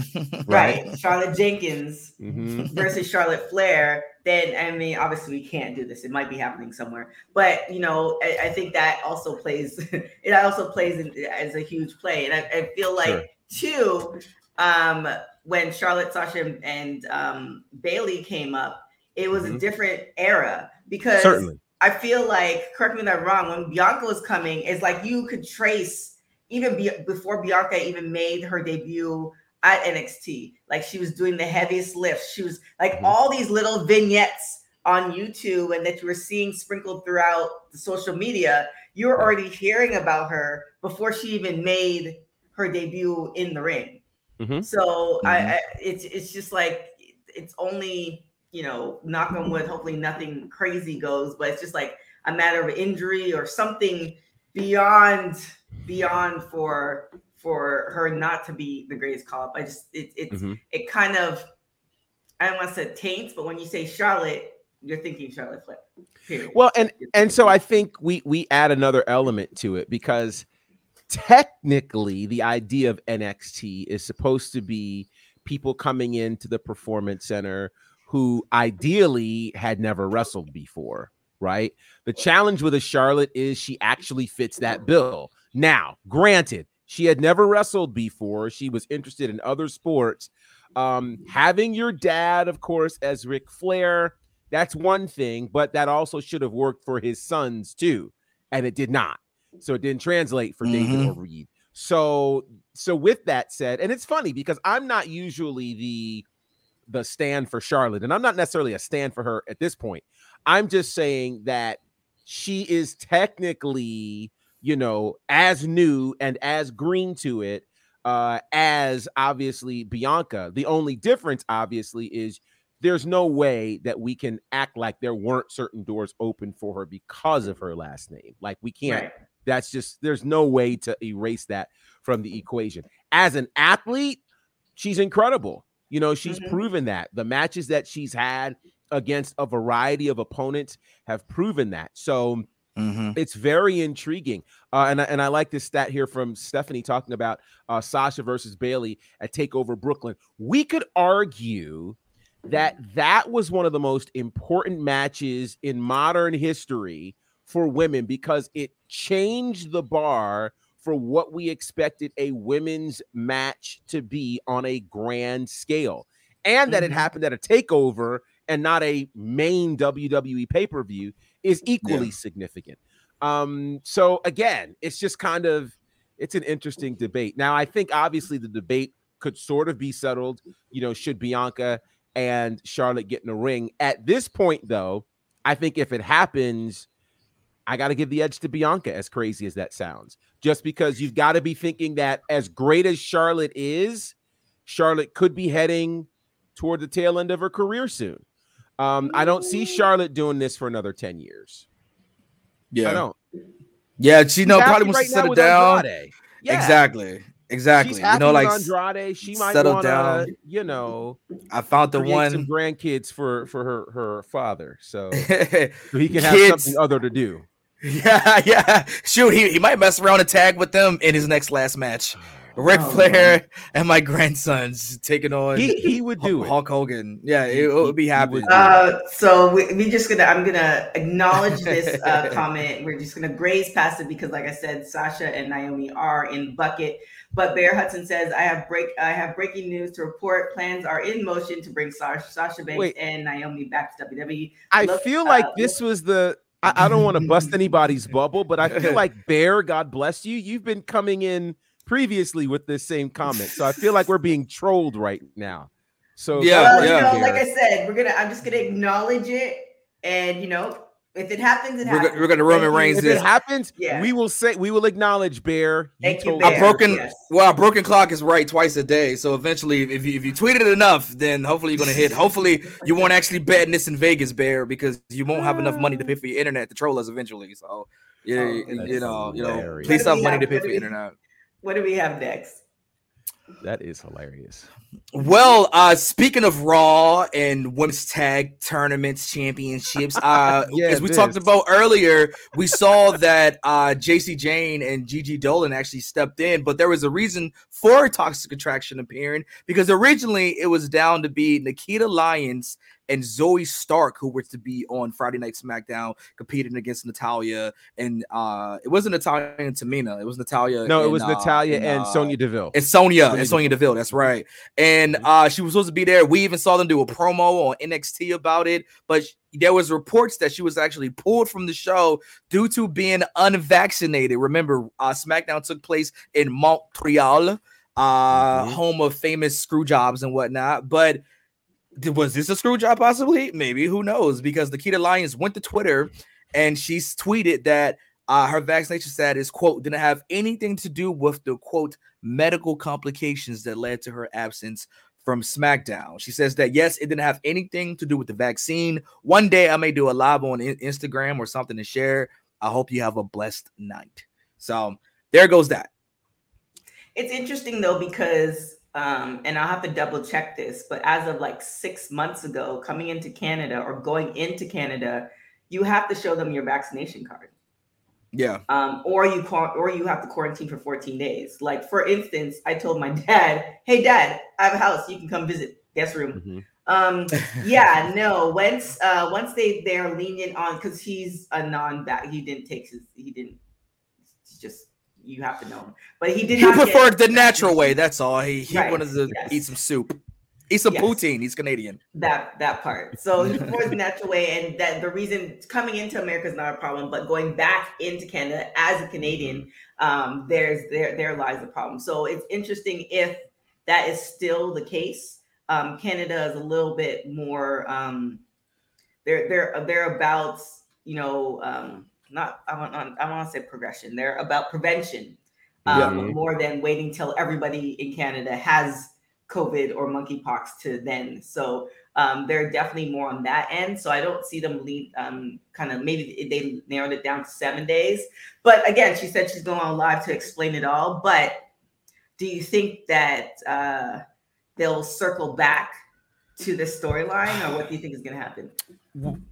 right, Charlotte Jenkins Mhm. versus Charlotte Flair, then I mean, obviously we can't do this. It might be happening somewhere, but you know, I, I think that also plays. it also plays in, as a huge play, and I, I feel like too, um, when Charlotte, Sasha, and, and um, Bayley came up, it was a Mhm. different era because Certainly. I feel like, correct me if I'm wrong, when Bianca was coming, it's like you could trace even be, before Bianca even made her debut at NXT. Like she was doing the heaviest lifts. She was like Mhm. all these little vignettes on YouTube and that you were seeing sprinkled throughout the social media. You were already hearing about her before she even made her debut in the ring. Mhm. So I, Mhm. I, it's it's just like it's only you know knock on wood. Hopefully nothing crazy goes, but it's just like a matter of injury or something beyond beyond for for her not to be the greatest call up. I just it it's Mhm. it kind of I don't want to say taints, but when you say Charlotte, you're thinking Charlotte Flair. Period. Well, and and so I think we we add another element to it because technically the idea of NXT is supposed to be people coming into the performance center who ideally had never wrestled before, right? The challenge with a Charlotte is she actually fits that bill. Now, granted, she had never wrestled before. She was interested in other sports. Um, having your dad, of course, as Ric Flair, that's one thing, but that also should have worked for his sons too, and it did not. So it didn't translate for David Mhm. or Reid. So, so with that said, and it's funny because I'm not usually the the stand for Charlotte, and I'm not necessarily a stand for her at this point. I'm just saying that she is technically, you know, as new and as green to it uh as obviously Bianca. The only difference obviously is there's no way that we can act like there weren't certain doors open for her because of her last name. Like we can't Right. That's just there's no way to erase that from the equation. As an athlete, she's incredible. You know, she's Mhm. proven that. The matches that she's had against a variety of opponents have proven that. So Mhm. it's very intriguing. Uh, and, I, and I like this stat here from Stephanie talking about uh, Sasha versus Bayley at TakeOver Brooklyn. We could argue that that was one of the most important matches in modern history for women because it changed the bar for what we expected a women's match to be on a grand scale. And that it Mhm. happened at a takeover and not a main WWE pay per view is equally significant. Um, so again, it's just kind of it's an interesting debate. Now, I think obviously the debate could sort of be settled. You know, should Bianca and Charlotte get in a ring? At this point, though, I think if it happens, I got to give the edge to Bianca, as crazy as that sounds. Just because you've got to be thinking that as great as Charlotte is, Charlotte could be heading toward the tail end of her career soon. Um, I don't see Charlotte doing this for another 10 years. Yeah. I don't. Yeah, she know She's probably happy wants right to now settle down. Yeah. Exactly. Exactly. She's You know, like with Andrade. She might settle want to, down. you know, I found the create some one grandkids for for her her father, so, so he can have Kids. something other to do. Yeah, yeah. Shoot, he, he might mess around and tag with them in his next last match. Ric Oh, Flair and my grandsons taking on He he would do Hulk, it. Hulk Hogan. Yeah, it, He- it would be he happy. would do it. Uh, so we, we just gonna I'm gonna acknowledge this uh, comment. We're just gonna graze past it because, like I said, Sasha and Naomi are in bucket. But Bear Hudson says, "I have break I have breaking news to report. Plans are in motion to bring Sasha, Sasha Banks Wait. and Naomi back to WWE. I Look, feel like uh, this was the. I, I don't want to bust anybody's bubble, but I feel like Bear, God bless you, you've been coming in previously with this same comment, so I feel like we're being trolled right now. So Yeah, Well, bless you you, know, like I said, we're gonna I'm just gonna acknowledge it, and you know, if it happens, it We're happens. we're gonna Roman Thank you. Reigns if this. it happens, Yeah. we will say we will acknowledge Bear. Thank you, told Bear. a broken yes. well, a broken clock is right twice a day. So eventually, if you if you tweet it enough, then hopefully you're gonna hit. Hopefully you won't actually bet this in Vegas, Bear, because you won't have enough money to pay ah. for your internet to troll us eventually. So yeah, Oh, you, goodness. you know, you know, please What have money have? to pay for we- internet. What do we have next? That is hilarious. Well, uh, speaking of Raw and women's tag tournaments, championships, uh, Yeah, as we talked about earlier, we saw that uh, Jacy Jayne and Gigi Dolin actually stepped in, but there was a reason for Toxic Attraction appearing because originally it was down to be Nikita Lyons and Zoey Stark who were to be on Friday Night SmackDown competing against Natalya, and uh, it wasn't Natalya and Tamina, it was Natalya. No, it and, was uh, Natalya and, uh, Sonya Deville. it's Sonya Sonya and Sonya Deville. That's right. And uh, she was supposed to be there. We even saw them do a promo on NXT about it, but sh- there was reports that she was actually pulled from the show due to being unvaccinated. Remember, uh, SmackDown took place in Montreal, uh, home of famous screw jobs and whatnot. But th- was this a screw job? Possibly, maybe. Who knows? Because the Nikita Lyons went to Twitter and she's tweeted that uh, her vaccination status quote didn't have anything to do with the quote medical complications that led to her absence from SmackDown. She says that yes, it didn't have anything to do with the vaccine. One day I may do a live on Instagram or something to share. I hope you have a blessed night. So there goes that. It's interesting though because um, and I'll have to double check this, but as of like six months ago, coming into Canada or going into Canada, you have to show them your vaccination card. Yeah. Um, or you quar- or you have to quarantine for 14 days. Like for instance, I told my dad, "Hey dad, I have a house. You can come visit. Guest room." Um, yeah, no. Once uh, once they they're lenient on because he's a non back. He didn't take his. He didn't. Just you have to know him, but he did. He not get- preferred the natural way. That's all. He, he Right, wanted to yes. eat some soup, eat a Yes. poutine. He's Canadian. that that part. So he the natural way, and that the reason coming into America is not a problem, but going back into Canada as a Canadian, um, there's there there lies the problem. So it's interesting if that is still the case. Um, Canada is a little bit more. Um, they're they're they're about you know um, not I want I want to say progression. They're about prevention um, Yeah. more than waiting till everybody in Canada has COVID or monkeypox to then. So um, they're definitely more on that end. So I don't see them lead um, kind of maybe they narrowed it down to seven days. But again, she said she's going on live to explain it all. But do you think that uh, they'll circle back to this storyline, or what do you think is going to happen?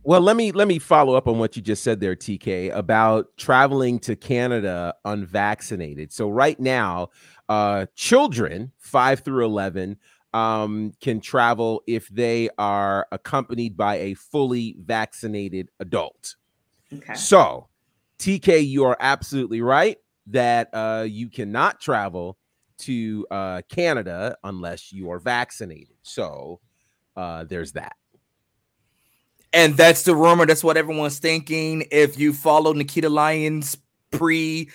Well, let me let me follow up on what you just said there, TK, about traveling to Canada unvaccinated. So right now, uh, children five through eleven um, can travel if they are accompanied by a fully vaccinated adult. Okay. So, TK, you are absolutely right that uh, you cannot travel to uh, Canada unless you are vaccinated. So, uh, there's that. And that's the rumor. That's what everyone's thinking. If you follow Nikita Lyons pre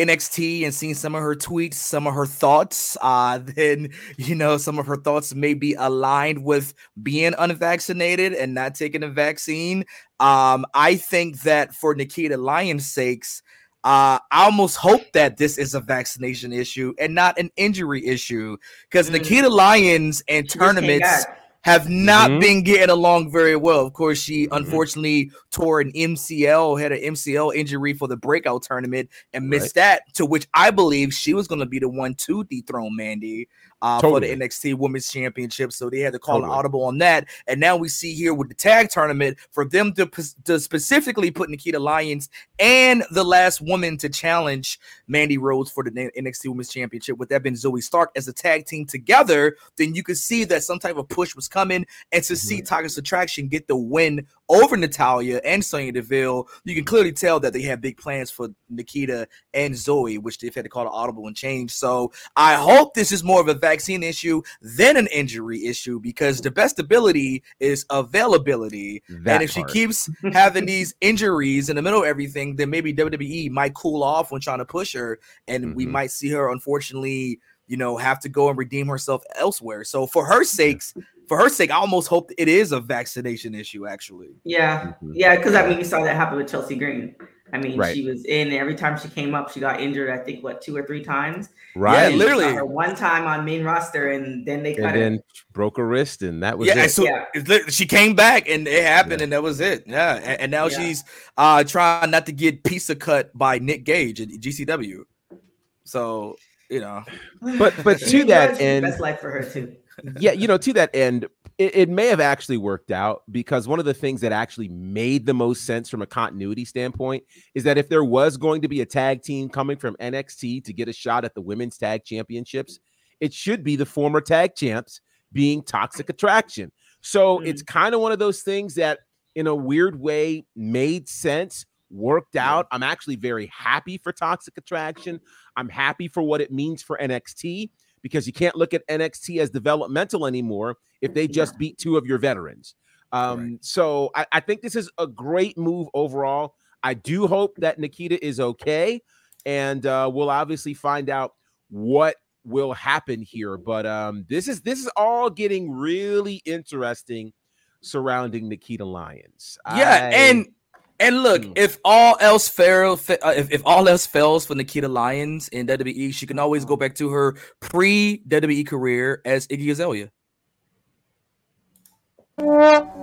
NXT and seen some of her tweets, some of her thoughts, uh, then you know some of her thoughts may be aligned with being unvaccinated and not taking a vaccine. Um, I think that for Nikita Lyons' sakes, uh, I almost hope that this is a vaccination issue and not an injury issue because Nikita Lyons and Mm. She just came tournaments. Have not Mhm. been getting along very well. Of course, she unfortunately tore an MCL, had an MCL injury for the breakout tournament and missed that, to which I believe she was going to be the one to dethrone Mandy uh, Totally. for the NXT Women's Championship. So they had to call Totally. an audible on that. And now we see here with the tag tournament for them to, to specifically put Nikita Lyons and the last woman to challenge Mandy Rose for the NXT Women's Championship, with that being Zoey Stark as a tag team together, then you could see that some type of push was coming. And to see Toxic Attraction get the win over Natalya and Sonya Deville, you can clearly tell that they have big plans for Nikita and Zoey, which they've had to call an audible and change. So I hope this is more of a vaccine issue than an injury issue because the best ability is availability. That and if she keeps having these injuries in the middle of everything, then maybe WWE might cool off when trying to push her, and we Mhm. might see her unfortunately, you know, have to go and redeem herself elsewhere. So for her sakes, for her sake, I almost hope it is a vaccination issue. Actually, Yeah, yeah, because I mean, we saw that happen with Chelsea Green. I mean, Right. she was in every time she came up, she got injured. I think what two or three times. Right. And we saw literally. one time on main roster, and then they And kind of then broke a wrist, and that was yeah, it. so it's lit- she came back and it happened, and that was it. Yeah, and, and now Yeah. she's uh trying not to get pizza cut by Nick Gage at GCW. So you know, But but to that was end, best life for her too. Yeah, you know, to that end, it, it, may have actually worked out because one of the things that actually made the most sense from a continuity standpoint is that if there was going to be a tag team coming from NXT to get a shot at the women's tag championships, it should be the former tag champs being Toxic Attraction. So mm-hmm. it's kind of one of those things that, in a weird way, made sense, worked out. I'm actually very happy for Toxic Attraction. I'm happy for what it means for NXT because you can't look at NXT as developmental anymore if they just beat two of your veterans. Um, right. So I, I, think this is a great move overall. I do hope that Nikita is okay, and uh, we'll obviously find out what will happen here. But um, this is this is all getting really interesting surrounding Nikita Lyons. Yeah, I, and and look, mm. if all else fail, uh, if, if all else fails for Nikita Lyons in WWE, she can always go back to her pre WWE career as Iggy Azalea. Thank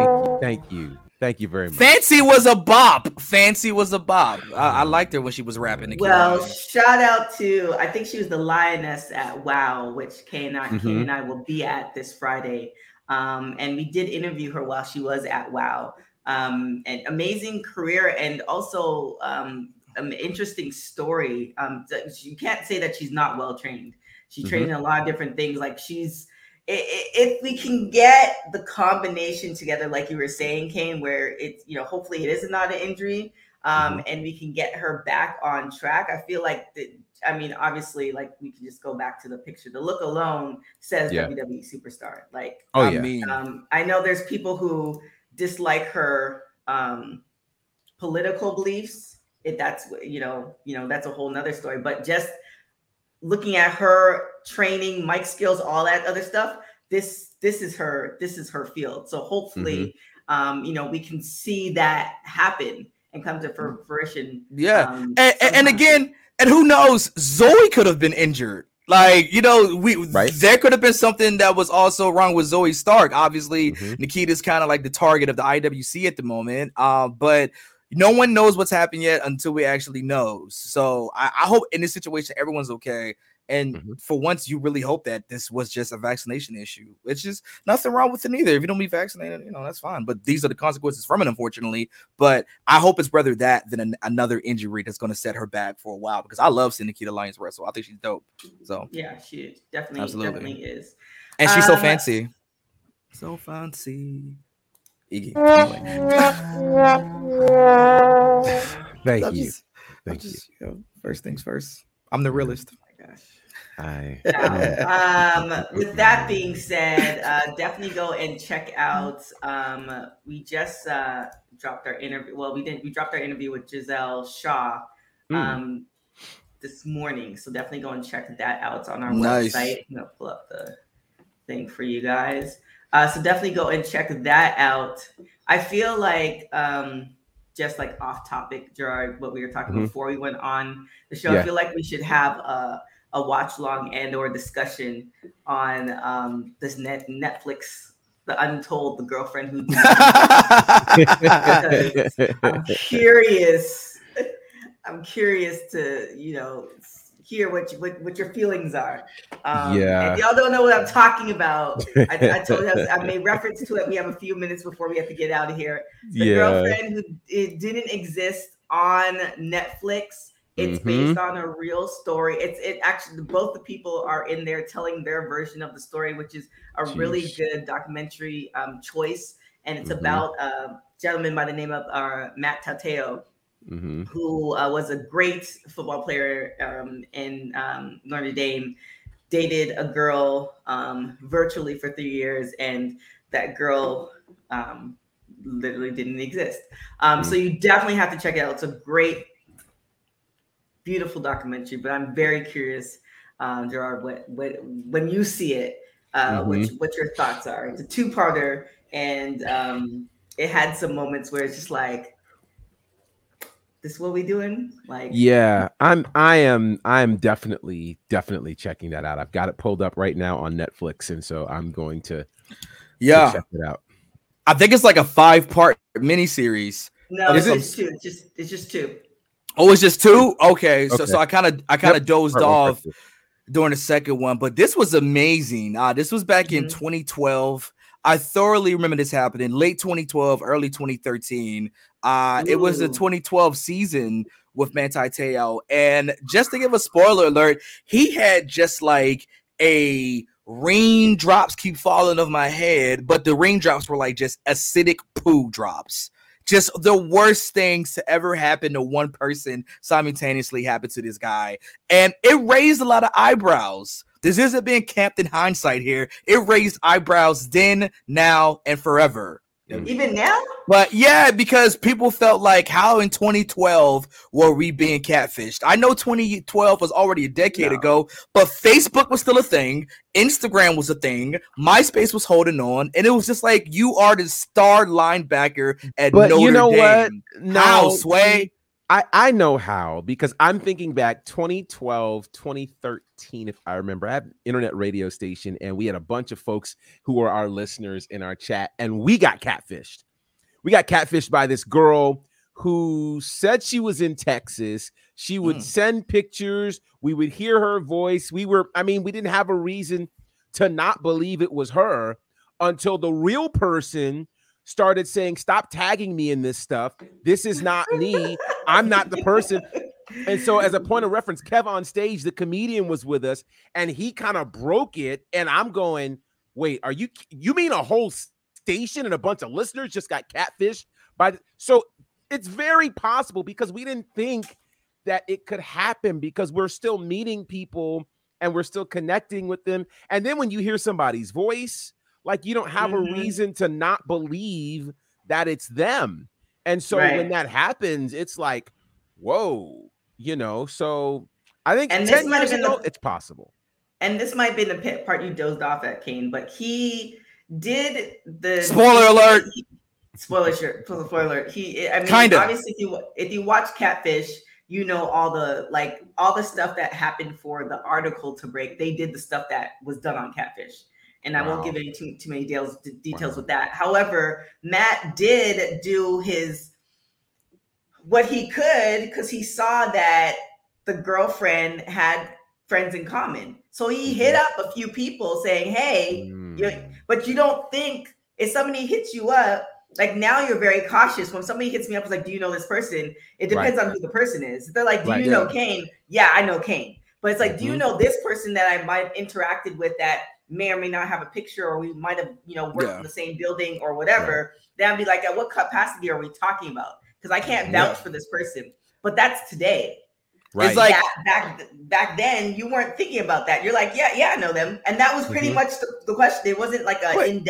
you. Thank you. Thank you very much. Fancy was a bop. Fancy was a bop. I, I liked her when she was rapping. Nikita well, Lyons. shout out to I think she was the lioness at Wow, which Kay and I, mm-hmm. Kay and I will be at this Friday. Um, and we did interview her while she was at WoW. Um, an amazing career and also um, an interesting story. Um, you can't say that she's not well trained. She mm-hmm. trained in a lot of different things. Like she's, if we can get the combination together, like you were saying, Cain, where it's you know hopefully it is not an injury, um, mm-hmm. and we can get her back on track. I feel like the, I mean, obviously, like we can just go back to the picture. The look alone says yeah. WWE superstar. Like, oh I yeah. Mean, um, I know there's people who dislike her um, political beliefs. If that's you know, you know, that's a whole nother story. But just looking at her training, mic skills, all that other stuff. This this is her this is her field. So hopefully, mm-hmm. um, you know, we can see that happen and come to fruition. Yeah, um, and, and again and who knows, Zoey could have been injured. Like, you know, we right. there could have been something that was also wrong with Zoey Stark. Obviously, mm-hmm. Nikita's kind of like the target of the IWC at the moment. Uh, but no one knows what's happened yet until we actually knows. So I, I hope in this situation everyone's okay. And mm-hmm. for once, you really hope that this was just a vaccination issue. It's just nothing wrong with it either. If you don't be vaccinated, you know, that's fine. But these are the consequences from it, unfortunately. But I hope it's rather that than an, another injury that's going to set her back for a while because I love seeing Nikita Lyons wrestle. I think she's dope. So, yeah, she is. Definitely, Absolutely. definitely is. And she's so um, fancy. So fancy. Iggy. Anyway. Thank you. Just, Thank just, you. you know, first things first. I'm the realist. My gosh. I, um, with that being said, uh, definitely go and check out. Um, we just uh, dropped our interview. Well, we didn't. We dropped our interview with Giselle Shaw hmm. um, mm. this morning. So definitely go and check that out. It's on our nice. website. I'm gonna pull up the thing for you guys. Uh, so definitely go and check that out. I feel like um, just like off topic, Gerard, what we were talking mm-hmm. before we went on the show. Yeah. I feel like we should have a a watch long and or discussion on um, this net Netflix, the Untold, the girlfriend who. I'm curious. I'm curious to you know hear what you, what, what your feelings are. Um, yeah. y'all don't know what I'm talking about. I, I told you I made reference to it. We have a few minutes before we have to get out of here. The yeah. girlfriend who it didn't exist on Netflix it's mm-hmm. based on a real story. It's it actually both the people are in there telling their version of the story, which is a Jeez. really good documentary um, choice. And it's mm-hmm. about a gentleman by the name of uh, Matt Tateo, mm-hmm. who uh, was a great football player um, in um, Notre Dame. Dated a girl um, virtually for three years, and that girl um, literally didn't exist. Um, so mm. you definitely have to check it out. It's a great beautiful documentary. But I'm very curious, um, Gerard, what what when you see it, uh, mm-hmm. what what your thoughts are. It's a two parter, and um, it had some moments where it's just like. This what we doing? Like Yeah, I'm I am I am definitely definitely checking that out. I've got it pulled up right now on Netflix, and so I'm going to yeah to check it out. I think it's like a five part miniseries. No, it's just two. It's just it's just two. Oh, it's just two. Okay, so okay. so I kind of I kind of yep. dozed off. during the second one, but this was amazing. Uh, this was back in Mhm. 2012. I thoroughly remember this happening late 2012, early 2013. Uh, it was the 2012 season with Manti Teo, and just to give a spoiler alert, he had just like a raindrops keep falling off my head, but the raindrops were like just acidic poo drops. Just the worst things to ever happen to one person simultaneously happened to this guy. And it raised a lot of eyebrows. This isn't being camped in hindsight here. It raised eyebrows then, now, and forever. Even now? But yeah, because people felt like how in 2012 were we being catfished? I know 2012 was already a decade No. ago, but Facebook was still a thing, Instagram was a thing, MySpace was holding on, and it was just like you are the star linebacker at But Notre you know what? Dame. No, How, Sway? I, I know how because I'm thinking back 2012, 2013, if I remember. I have an internet radio station and we had a bunch of folks who were our listeners in our chat and we got catfished. We got catfished by this girl who said she was in Texas. She would Mm. send pictures. We would hear her voice. We were, I mean, we didn't have a reason to not believe it was her until the real person started saying, Stop tagging me in this stuff. This is not me. I'm not the person. And so, as a point of reference, Kev on stage, the comedian was with us, and he kind of broke it. And I'm going, "Wait, are you? You mean a whole station and a bunch of listeners just got catfished by?" The, so it's very possible because we didn't think that it could happen because we're still meeting people and we're still connecting with them. And then when you hear somebody's voice, like you don't have Mhm. a reason to not believe that it's them. And so Right. when that happens, it's like, whoa, you know. So I think And this 10 might have years been ago, the- it's possible. and this might be the pit part you dozed off at, Cain, but he did the Spoiler alert. Spoiler shirt. Spoiler alert. He, I mean, Kinda. obviously, if you if you watch Catfish, you know all the like all the stuff that happened for the article to break. They did the stuff that was done on Catfish, and I won't give any too too many details details Wow. with that. However, Matt did do his what he could because he saw that the girlfriend had friends in common. So he hit up a few people saying, "Hey, you Mm. but you don't think if somebody hits you up, like now you're very cautious. When somebody hits me up, it's like, do you know this person? It depends on who the person is. They're like, do Right. you know Cain? Yeah, I know Cain. But it's like, do you Mhm. know this person that I might have interacted with that may or may not have a picture, or we might have, you know, worked Yeah. in the same building or whatever? Then I'd be like, at what capacity are we talking about? Because I can't Yeah. vouch for this person. But that's today. Right. It's like back, back back then, you weren't thinking about that. You're like, yeah, yeah, I know them, and that was pretty Mhm. much the, the question. It wasn't like a Wait.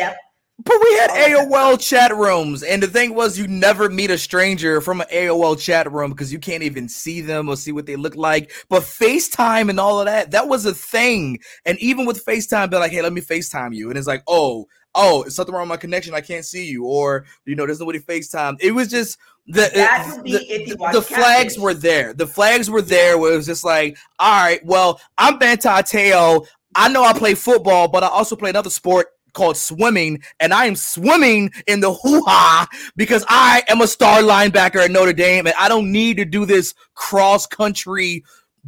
But we had oh, All. AOL chat rooms, and the thing was, you never meet a stranger from an AOL chat room because you can't even see them or see what they look like. But FaceTime and all of that, that was a thing. And even with FaceTime, they're like, hey, let me FaceTime you. And it's like, oh, oh, it's something wrong with my connection. I can't see you. Or, you know, there's nobody FaceTime. It was just the, That would be the, the- the flags were there. The flags were there where it was just like, all right, well, I'm Manti Teo. I know I play football, but I also play another sport called swimming, and I am swimming in the hoo ha because I am a star linebacker at Notre Dame, and I don't need to do this cross country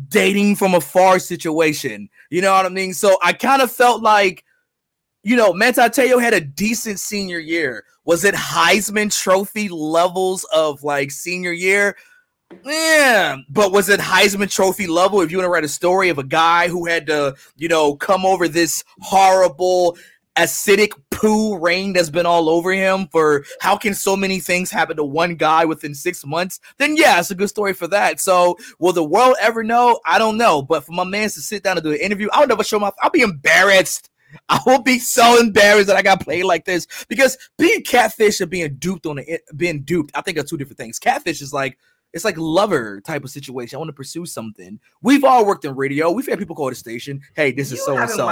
dating from afar situation. You know what I mean? So I kind of felt like, you know, Manti Teo had a decent senior year. Was it Heisman Trophy levels of like senior year? Yeah, but was it Heisman Trophy level? If you want to write a story of a guy who had to, you know, come over this horrible acidic poo rain that's been all over him for how can so many things happen to one guy within six months? Then yeah, it's a good story for that. So will the world ever know? I don't know. But for my man to sit down and do an interview, I'll never show my. I'll be embarrassed. I will be so embarrassed that I got played like this because being catfish and being duped on the being duped, I think are two different things. Catfish is like it's like lover type of situation. I want to pursue something. We've all worked in radio. We've had people call the station. Hey, this is so and so,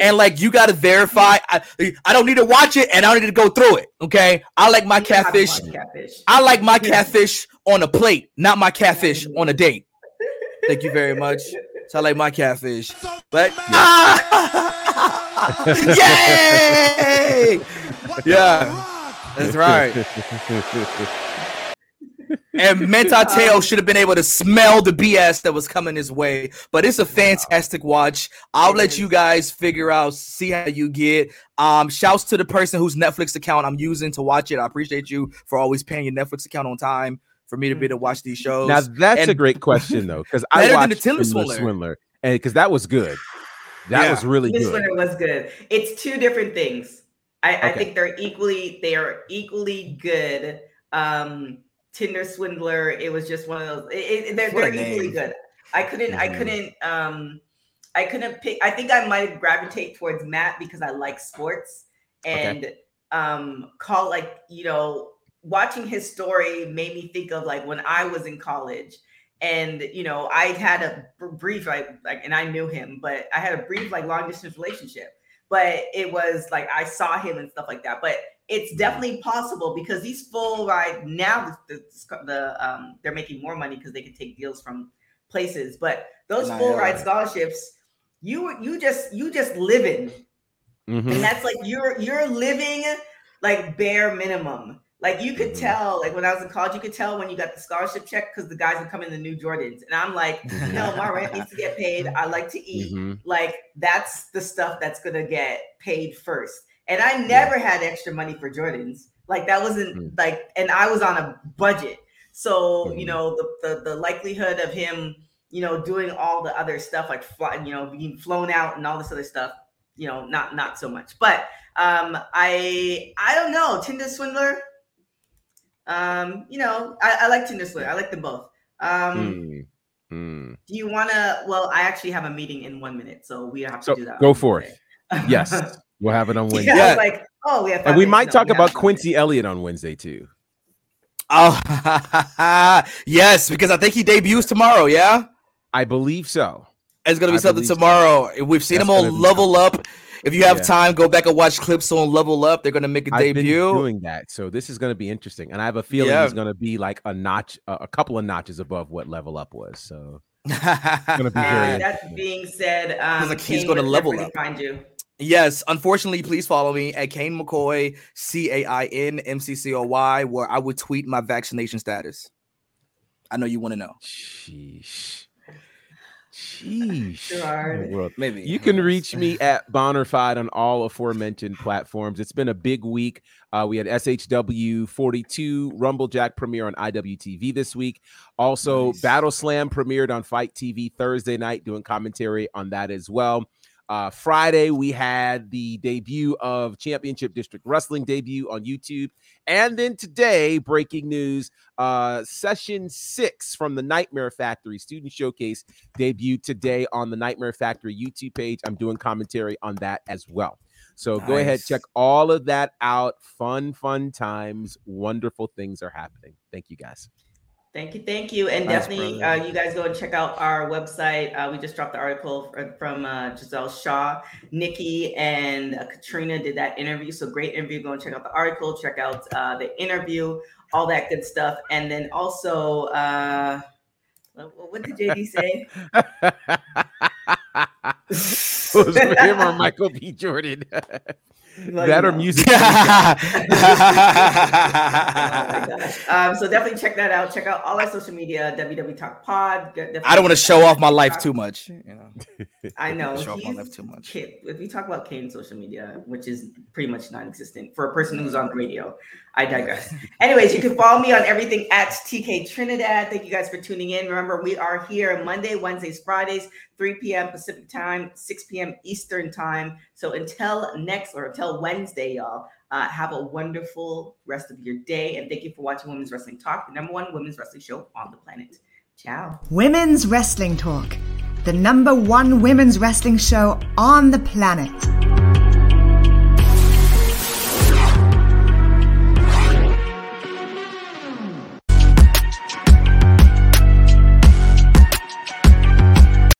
and like you got to verify. I, I don't need to watch it, and I don't need to go through it. Okay, I like my You catfish. Catfish. I like my catfish on a plate, not my catfish on a date. Thank you very much. So I like my catfish, but yay! Yeah, that's right. And Manti Teo should have been able to smell the BS that was coming his way. But it's a fantastic watch. I'll let you guys figure out, see how you get. Um, shouts to the person whose Netflix account I'm using to watch it. I appreciate you for always paying your Netflix account on time for me to be able to watch these shows. Now that's And a great question though, because I watched the Tinder Tinder Swindler. Swindler, and because that was good. That Yeah. was really good. This good. winter was good. It's two different things. I, I think they're equally they are equally good. Um, Tinder Swindler. It was just one of those. It, it, they're they're equally good. I couldn't. I Mhm. couldn't. Um, I couldn't pick. I think I might gravitate towards Matt because I like sports and um, call like you know watching his story made me think of like when I was in college and you know i had a brief like like and i knew him but i had a brief like long distance relationship but it was like i saw him and stuff like that but it's definitely possible because these full ride now the, the, the um they're making more money because they can take deals from places but those full ride scholarships you you just you just living Mhm. and that's like you're you're living like bare minimum. Like you could Mhm. tell, like when I was in college, you could tell when you got the scholarship check because the guys would come in the new Jordans, and I'm like, no, my rent needs to get paid. I like to eat. Mhm. Like that's the stuff that's gonna get paid first. And I never had extra money for Jordans. Like that wasn't Mm. like, and I was on a budget. So you Mhm. know the, the the likelihood of him, you know, doing all the other stuff like fly, you know, being flown out and all this other stuff, you know, not not so much. But um, I I don't know Tinder Swindler. Um, you know, I, I like Tinder Swindler. I like them both. Um, Mm. Mm. do you want to? Well, I actually have a meeting in one minute, so we have So to do that. go for it. Yes, we'll have it on Wednesday. yeah, Yeah. like, oh, we have. and we might No, talk we about Quincy Elliott on Wednesday too. Oh, yes, because I think he debuts tomorrow. Yeah, I believe so. it's gonna be I something believe so. tomorrow. We've seen That's him on Level Up. If you have Yeah. time, go back and watch clips on Level Up. They're gonna make a I've been debut. doing that, so this is going to be interesting, and I have a feeling Yeah. he's going to be like a notch, a, a couple of notches above what Level Up was. So gonna be very And that being said, um, like he's gonna level up. Find you. Yes, unfortunately, please follow me at Cain McCoy, C A I N M C C O Y, where I would tweet my vaccination status. I know you want to know. Sheesh. Sheesh. Gerard. In the world. Maybe You can reach me at Bonnerfied on all aforementioned platforms. It's been a big week. Uh, we had SHW 42 Rumblejack premiere on IWTV this week. Also, Nice. Battle Slam premiered on FITE TV Thursday night, doing commentary on that as well. Uh, Friday, we had the debut of Championship District Wrestling debut on YouTube. And then today, breaking news uh, session six from the Nightmare Factory Student Showcase debuted today on the Nightmare Factory YouTube page. I'm doing commentary on that as well. So go ahead, check all of that out. Fun, fun times. Wonderful things are happening. Thank you guys. Thank you, thank you, and Nice, definitely, uh, you guys go and check out our website. Uh, we just dropped the article fr- from uh, Giselle Shaw, Nikki, and uh, Katrina did that interview. So great interview. Go and check out the article. Check out uh, the interview, all that good stuff, and then also, uh, what what did JD say? was it him or Michael B. Jordan? Well, that or music. Oh. Um, so definitely check that out. Check out all our social media, WW Talk Pod. I don't want to show off my life too much. You know. I know. Show off my life too much. Kid- If we talk about Cain's social media, which is pretty much non-existent for a person who's on the radio, I digress. Anyways, you can follow me on everything at TK Trinidad. Thank you guys for tuning in. Remember, we are here Monday, Wednesdays, Fridays, 3 p.m. Pacific time, 6 p.m. Eastern time. So until next or until Wednesday, y'all, uh, have a wonderful rest of your day. And thank you for watching Women's Wrestling Talk, the number one women's wrestling show on the planet. Ciao. Women's Wrestling Talk, the number one women's wrestling show on the planet.